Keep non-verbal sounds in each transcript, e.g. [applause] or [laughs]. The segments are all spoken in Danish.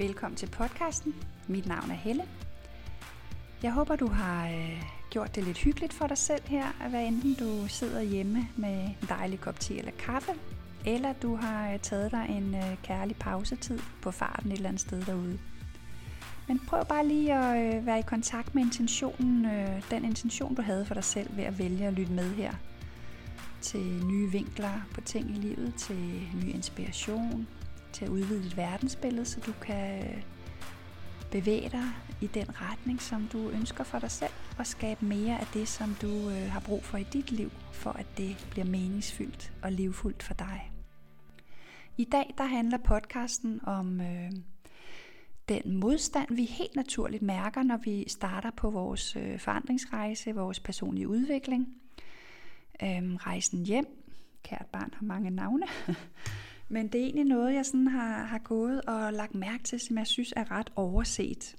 Velkommen til podcasten. Mit navn er Helle. Jeg håber, du har øh, gjort det lidt hyggeligt for dig selv her, hvad enten du sidder hjemme med en dejlig kop te eller kaffe, eller du har øh, taget dig en øh, kærlig pausetid på farten et eller andet sted derude. Men prøv bare lige at øh, være i kontakt med intentionen, øh, den intention du havde for dig selv ved at vælge at lytte med her. Til nye vinkler på ting i livet, til ny inspiration, til at udvide dit verdensbillede, så du kan øh, bevæge dig i den retning, som du ønsker for dig selv, og skabe mere af det, som du øh, har brug for i dit liv, for at det bliver meningsfyldt og livfuldt for dig. I dag der handler podcasten om øh, den modstand, vi helt naturligt mærker, når vi starter på vores øh, forandringsrejse, vores personlige udvikling. Øh, rejsen hjem. Kært barn har mange navne. [laughs] Men det er egentlig noget, jeg sådan har, har gået og lagt mærke til, som jeg synes er ret overset.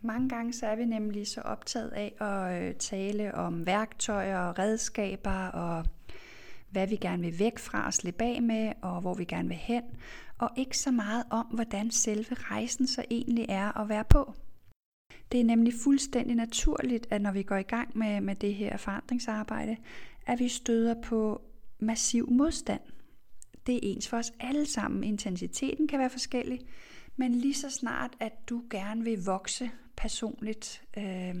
Mange gange så er vi nemlig så optaget af at øh, tale om værktøjer og redskaber og hvad vi gerne vil væk fra og slippe af med, og hvor vi gerne vil hen, og ikke så meget om, hvordan selve rejsen så egentlig er at være på. Det er nemlig fuldstændig naturligt, at når vi går i gang med, med det her forandringsarbejde, at vi støder på massiv modstand det er ens for os alle sammen. Intensiteten kan være forskellig, men lige så snart, at du gerne vil vokse personligt, øh,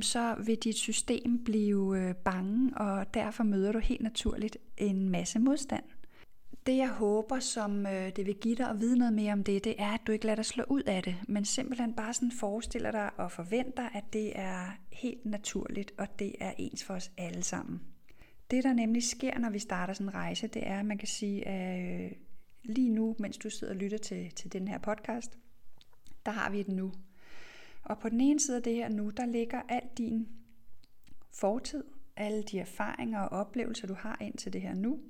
så vil dit system blive øh, bange, og derfor møder du helt naturligt en masse modstand. Det jeg håber, som øh, det vil give dig at vide noget mere om det, det er, at du ikke lader dig slå ud af det, men simpelthen bare sådan forestiller dig og forventer, at det er helt naturligt, og det er ens for os alle sammen. Det, der nemlig sker, når vi starter sådan en rejse, det er, at man kan sige, at øh, lige nu, mens du sidder og lytter til, til den her podcast, der har vi et nu. Og på den ene side af det her nu, der ligger al din fortid, alle de erfaringer og oplevelser, du har ind til det her nu.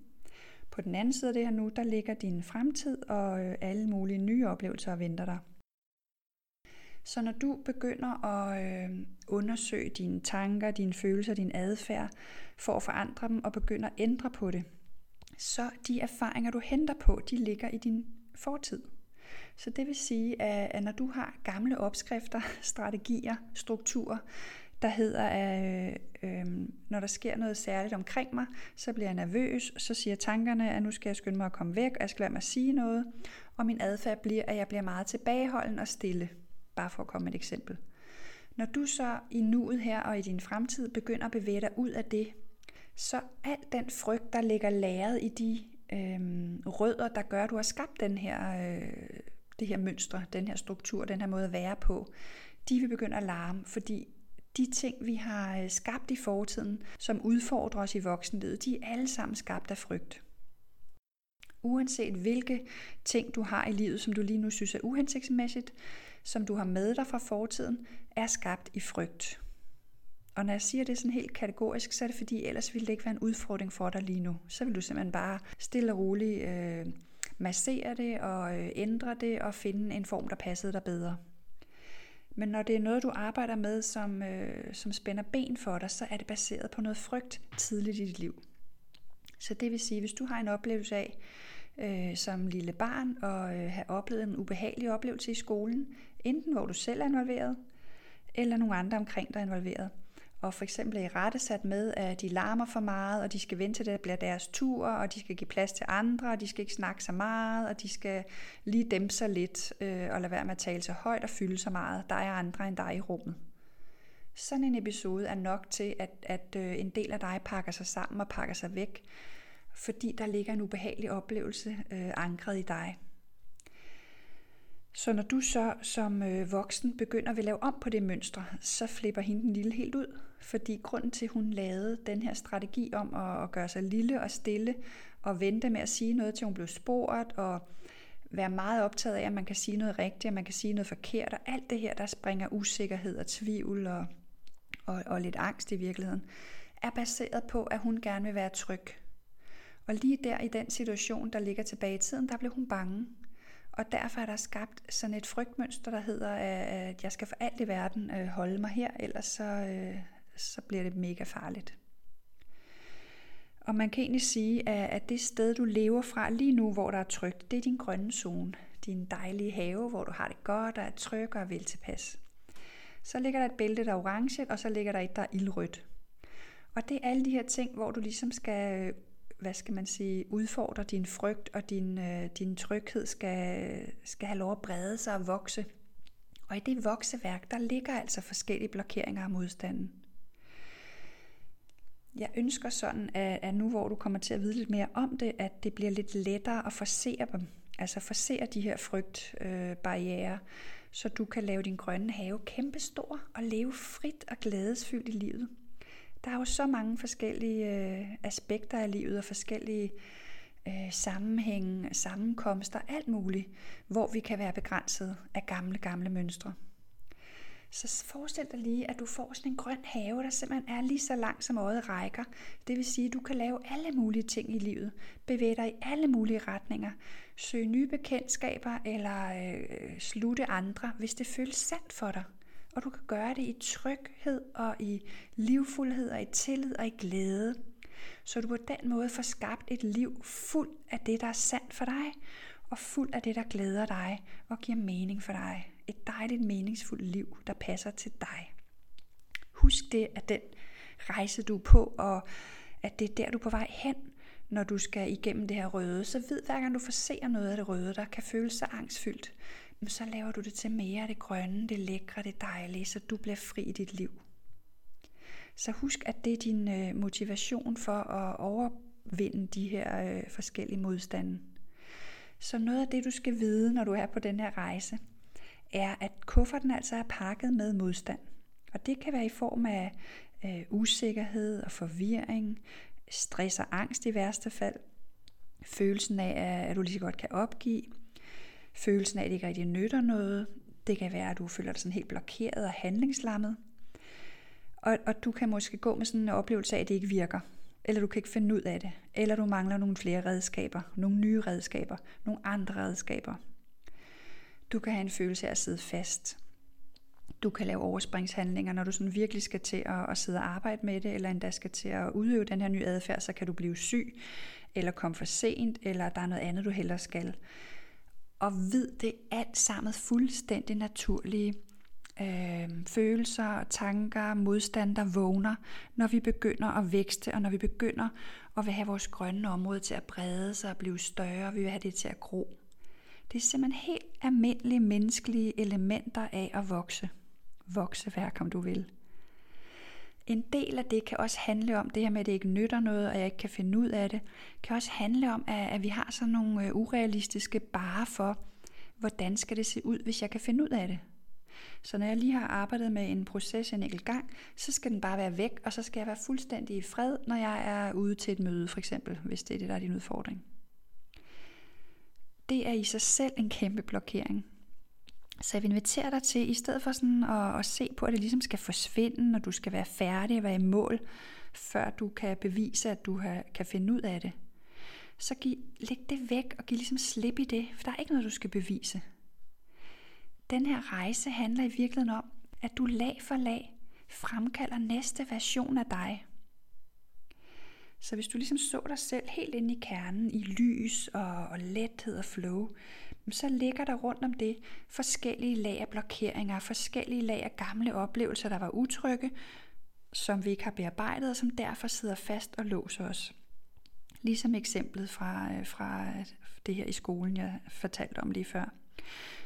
På den anden side af det her nu, der ligger din fremtid og øh, alle mulige nye oplevelser og venter dig. Så når du begynder at øh, undersøge dine tanker, dine følelser, din adfærd, for at forandre dem og begynder at ændre på det, så de erfaringer, du henter på, de ligger i din fortid. Så det vil sige, at når du har gamle opskrifter, [laughs] strategier, strukturer, der hedder, at øh, øh, når der sker noget særligt omkring mig, så bliver jeg nervøs, så siger tankerne, at nu skal jeg skynde mig at komme væk, og jeg skal lade mig sige noget, og min adfærd bliver, at jeg bliver meget tilbageholden og stille. Bare for at komme med et eksempel. Når du så i nuet her og i din fremtid begynder at bevæge dig ud af det, så al den frygt, der ligger læret i de øh, rødder, der gør, at du har skabt den her, øh, det her mønstre, den her struktur, den her måde at være på, de vil begynde at larme, fordi de ting, vi har øh, skabt i fortiden, som udfordrer os i voksenlivet, de er alle sammen skabt af frygt. Uanset hvilke ting du har i livet, som du lige nu synes er uhensigtsmæssigt, som du har med dig fra fortiden, er skabt i frygt. Og når jeg siger det sådan helt kategorisk, så er det fordi, ellers ville det ikke være en udfordring for dig lige nu. Så vil du simpelthen bare stille og roligt øh, massere det og øh, ændre det og finde en form, der passede dig bedre. Men når det er noget, du arbejder med, som, øh, som spænder ben for dig, så er det baseret på noget frygt tidligt i dit liv. Så det vil sige, hvis du har en oplevelse af, øh, som lille barn og øh, have oplevet en ubehagelig oplevelse i skolen, enten hvor du selv er involveret, eller nogle andre omkring dig er involveret. Og for eksempel er I rettesat med, at de larmer for meget, og de skal vente til, det bliver deres tur, og de skal give plads til andre, og de skal ikke snakke så meget, og de skal lige dæmpe sig lidt, øh, og lade være med at tale så højt og fylde så meget. Der er andre end dig i rummet. Sådan en episode er nok til, at, at øh, en del af dig pakker sig sammen og pakker sig væk, fordi der ligger en ubehagelig oplevelse øh, ankret i dig. Så når du så som øh, voksen begynder at lave om på det mønstre, så flipper hende den lille helt ud. Fordi grunden til, at hun lavede den her strategi om at, at gøre sig lille og stille, og vente med at sige noget, til hun blev spurgt, og være meget optaget af, at man kan sige noget rigtigt, og man kan sige noget forkert, og alt det her, der springer usikkerhed og tvivl og, og, og lidt angst i virkeligheden, er baseret på, at hun gerne vil være tryg. Og lige der i den situation, der ligger tilbage i tiden, der blev hun bange. Og derfor er der skabt sådan et frygtmønster, der hedder, at jeg skal for alt i verden øh, holde mig her, ellers så, øh, så bliver det mega farligt. Og man kan egentlig sige, at det sted, du lever fra lige nu, hvor der er trygt, det er din grønne zone. din dejlige have, hvor du har det godt og er tryg og er vel tilpas. Så ligger der et bælte, der er orange, og så ligger der et, der er ildrødt. Og det er alle de her ting, hvor du ligesom skal, øh, hvad skal man sige, udfordrer din frygt, og din, øh, din tryghed skal, skal have lov at brede sig og vokse. Og i det vokseværk, der ligger altså forskellige blokeringer af modstanden. Jeg ønsker sådan, at, at nu hvor du kommer til at vide lidt mere om det, at det bliver lidt lettere at forsere dem. Altså forsere de her frygtbarriere, øh, så du kan lave din grønne have kæmpestor og leve frit og glædesfyldt i livet. Der er jo så mange forskellige øh, aspekter af livet og forskellige øh, sammenhænge, sammenkomster, alt muligt, hvor vi kan være begrænset af gamle, gamle mønstre. Så forestil dig lige, at du får sådan en grøn have, der simpelthen er lige så lang som øjet rækker. Det vil sige, at du kan lave alle mulige ting i livet. Bevæge dig i alle mulige retninger. Søge nye bekendtskaber eller øh, slutte andre, hvis det føles sandt for dig. Og du kan gøre det i tryghed og i livfuldhed og i tillid og i glæde. Så du på den måde får skabt et liv fuld af det, der er sandt for dig, og fuld af det, der glæder dig og giver mening for dig. Et dejligt, meningsfuldt liv, der passer til dig. Husk det, at den rejse, du er på, og at det er der, du er på vej hen, når du skal igennem det her røde. Så ved hver gang du forser se noget af det røde, der kan føles så angstfyldt, så laver du det til mere af det grønne, det lækre, det dejlige, så du bliver fri i dit liv. Så husk, at det er din øh, motivation for at overvinde de her øh, forskellige modstande. Så noget af det, du skal vide, når du er på den her rejse, er, at kufferten altså er pakket med modstand. Og det kan være i form af øh, usikkerhed og forvirring, stress og angst i værste fald, følelsen af, at du lige så godt kan opgive, følelsen af, at det ikke rigtig nytter noget, det kan være, at du føler dig sådan helt blokeret og handlingslammet, og, og du kan måske gå med sådan en oplevelse af, at det ikke virker, eller du kan ikke finde ud af det, eller du mangler nogle flere redskaber, nogle nye redskaber, nogle andre redskaber. Du kan have en følelse af at sidde fast. Du kan lave overspringshandlinger, når du sådan virkelig skal til at, at sidde og arbejde med det, eller endda skal til at udøve den her nye adfærd, så kan du blive syg, eller komme for sent, eller der er noget andet, du hellere skal. Og vid det alt sammen fuldstændig naturlige øh, følelser og tanker, modstand, der vågner, når vi begynder at vækste, og når vi begynder at vil have vores grønne område til at brede sig og blive større, vi vil have det til at gro. Det er simpelthen helt almindelige menneskelige elementer af at vokse. Vokse, Vokseværk, om du vil. En del af det kan også handle om det her med, at det ikke nytter noget, og jeg ikke kan finde ud af det. kan også handle om, at vi har sådan nogle øh, urealistiske bare for, hvordan skal det se ud, hvis jeg kan finde ud af det. Så når jeg lige har arbejdet med en proces en enkelt gang, så skal den bare være væk, og så skal jeg være fuldstændig i fred, når jeg er ude til et møde, for eksempel, hvis det er det, der er din udfordring. Det er i sig selv en kæmpe blokering. Så jeg vil invitere dig til, i stedet for sådan at, at se på, at det ligesom skal forsvinde, og du skal være færdig og være i mål, før du kan bevise, at du har, kan finde ud af det, så giv, læg det væk og giv ligesom slip i det, for der er ikke noget, du skal bevise. Den her rejse handler i virkeligheden om, at du lag for lag fremkalder næste version af dig. Så hvis du ligesom så dig selv helt inde i kernen, i lys og, og lethed og flow, så ligger der rundt om det forskellige lag af blokeringer, forskellige lag af gamle oplevelser, der var utrygge, som vi ikke har bearbejdet, og som derfor sidder fast og låser os. Ligesom eksemplet fra, øh, fra det her i skolen, jeg fortalte om lige før.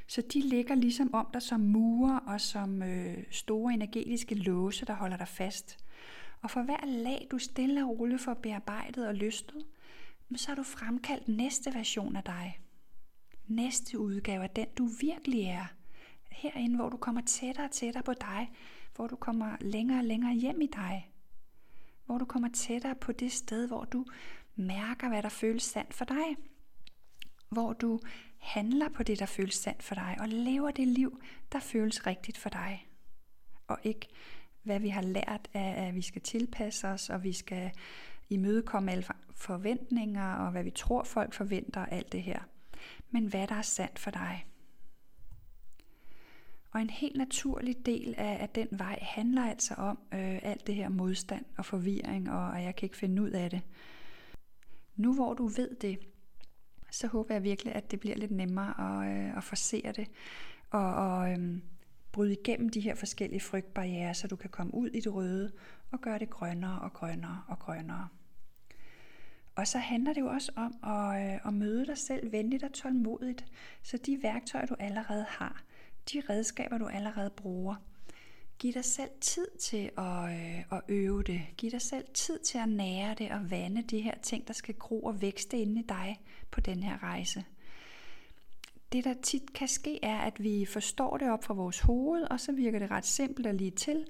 Så de ligger ligesom om dig som murer og som øh, store energetiske låse, der holder dig fast. Og for hver lag, du stille og roligt får bearbejdet og lystet, så har du fremkaldt næste version af dig. Næste udgave af den, du virkelig er. Herinde, hvor du kommer tættere og tættere på dig, hvor du kommer længere og længere hjem i dig. Hvor du kommer tættere på det sted, hvor du mærker, hvad der føles sandt for dig. Hvor du handler på det, der føles sandt for dig, og lever det liv, der føles rigtigt for dig. Og ikke hvad vi har lært af, at vi skal tilpasse os, og vi skal imødekomme alle forventninger, og hvad vi tror folk forventer, og alt det her. Men hvad der er sandt for dig. Og en helt naturlig del af, af den vej handler altså om øh, alt det her modstand og forvirring, og at jeg kan ikke finde ud af det. Nu hvor du ved det, så håber jeg virkelig, at det bliver lidt nemmere at, øh, at forsere det, og, og øh, bryde igennem de her forskellige frygtbarriere, så du kan komme ud i det røde og gøre det grønnere og grønnere og grønnere. Og så handler det jo også om at, øh, at møde dig selv venligt og tålmodigt. Så de værktøjer, du allerede har, de redskaber, du allerede bruger, giv dig selv tid til at, øh, at øve det. Giv dig selv tid til at nære det og vande de her ting, der skal gro og vækste inde i dig på den her rejse. Det, der tit kan ske, er, at vi forstår det op fra vores hoved, og så virker det ret simpelt og lige til.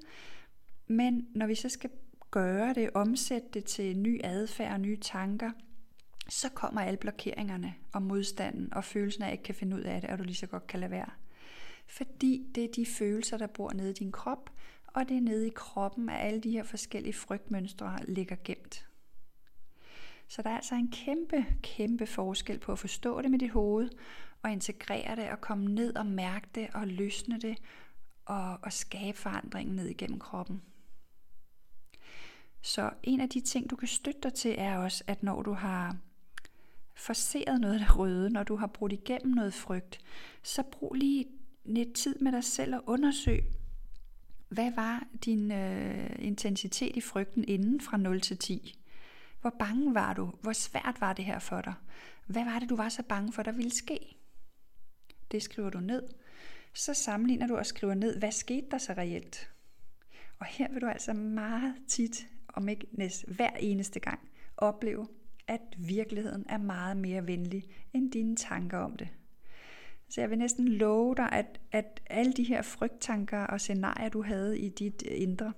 Men når vi så skal gøre det, omsætte det til ny adfærd og nye tanker, så kommer alle blokeringerne og modstanden og følelsen af, at jeg ikke kan finde ud af det, og du lige så godt kan lade være. Fordi det er de følelser, der bor nede i din krop, og det er nede i kroppen, at alle de her forskellige frygtmønstre ligger gemt. Så der er altså en kæmpe, kæmpe forskel på at forstå det med dit hoved, og integrere det, og komme ned og mærke det, og løsne det, og, og skabe forandringen ned igennem kroppen. Så en af de ting, du kan støtte dig til, er også, at når du har forseret noget af det røde, når du har brudt igennem noget frygt, så brug lige lidt tid med dig selv og undersøg, hvad var din øh, intensitet i frygten inden fra 0 til 10? Hvor bange var du? Hvor svært var det her for dig? Hvad var det, du var så bange for, der ville ske? Det skriver du ned. Så sammenligner du og skriver ned, hvad skete der så reelt? Og her vil du altså meget tit om ikke næst hver eneste gang, opleve, at virkeligheden er meget mere venlig end dine tanker om det. Så jeg vil næsten love dig, at, at alle de her frygttanker og scenarier, du havde i dit indre,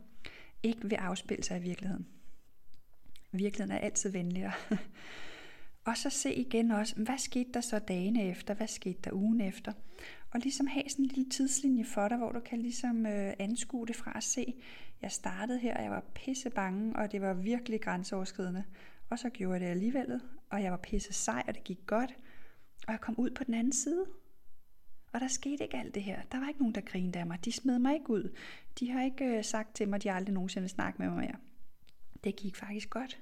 ikke vil afspille sig i virkeligheden. Virkeligheden er altid venligere. [laughs] og så se igen også, hvad skete der så dagene efter, hvad skete der ugen efter. Og ligesom have sådan en lille tidslinje for dig, hvor du kan ligesom øh, anskue det fra at se, jeg startede her, og jeg var pisse bange, og det var virkelig grænseoverskridende. Og så gjorde jeg det alligevel, og jeg var pisse sej, og det gik godt. Og jeg kom ud på den anden side. Og der skete ikke alt det her. Der var ikke nogen, der grinede af mig. De smed mig ikke ud. De har ikke øh, sagt til mig, at de aldrig nogensinde vil snakke med mig mere. Det gik faktisk godt.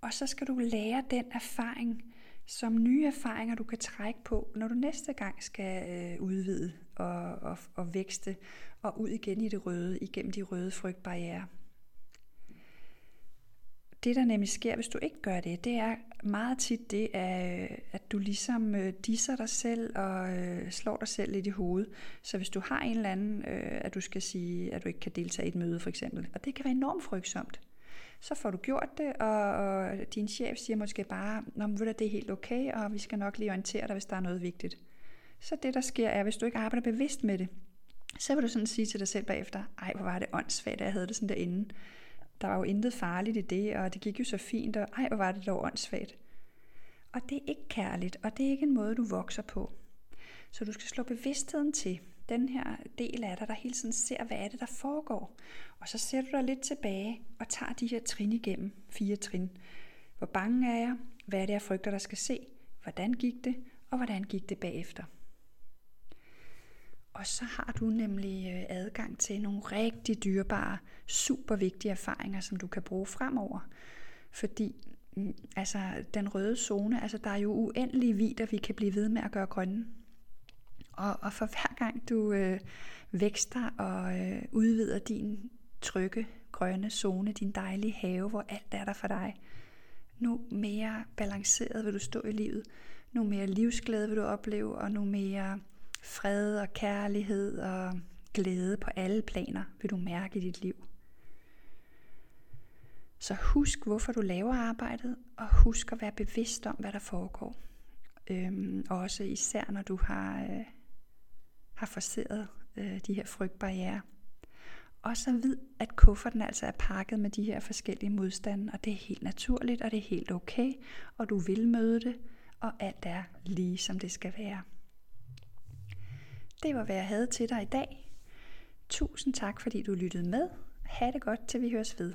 Og så skal du lære den erfaring, som nye erfaringer, du kan trække på, når du næste gang skal øh, udvide og, og, og vækste og ud igen i det røde, igennem de røde frygtbarriere. Det, der nemlig sker, hvis du ikke gør det, det er meget tit det, at øh, du ligesom øh, disser dig selv og øh, slår dig selv lidt i hovedet. Så hvis du har en eller anden, at du skal sige, at du ikke kan deltage i et møde for eksempel, og det kan være enormt frygtsomt, så får du gjort det, og, og din chef siger måske bare, Nå, men det er helt okay, og vi skal nok lige orientere dig, hvis der er noget vigtigt. Så det, der sker, er, hvis du ikke arbejder bevidst med det, så vil du sådan sige til dig selv bagefter, ej, hvor var det åndssvagt, at jeg havde det sådan derinde. Der var jo intet farligt i det, og det gik jo så fint, og ej, hvor var det dog åndssvagt. Og det er ikke kærligt, og det er ikke en måde, du vokser på. Så du skal slå bevidstheden til den her del af dig, der hele tiden ser, hvad er det, der foregår. Og så ser du dig lidt tilbage og tager de her trin igennem, fire trin. Hvor bange er jeg? Hvad er det, jeg frygter, der skal se? Hvordan gik det? Og hvordan gik det bagefter? Og så har du nemlig øh, adgang til nogle rigtig dyrebare, super vigtige erfaringer, som du kan bruge fremover. Fordi mm, altså, den røde zone, altså der er jo uendelige vider, vi kan blive ved med at gøre grønne. Og, og for hver gang du øh, vækster og øh, udvider din trygge, grønne zone, din dejlige have, hvor alt er der for dig, nu mere balanceret vil du stå i livet, nu mere livsglæde vil du opleve, og nu mere fred og kærlighed og glæde på alle planer vil du mærke i dit liv. Så husk, hvorfor du laver arbejdet, og husk at være bevidst om, hvad der foregår. Øhm, også især når du har, øh, har forseret øh, de her frygtbarriere. Og så vid, at kufferten altså er pakket med de her forskellige modstande, og det er helt naturligt, og det er helt okay, og du vil møde det, og alt er lige som det skal være. Det var, hvad jeg havde til dig i dag. Tusind tak, fordi du lyttede med. Ha' det godt, til vi høres ved.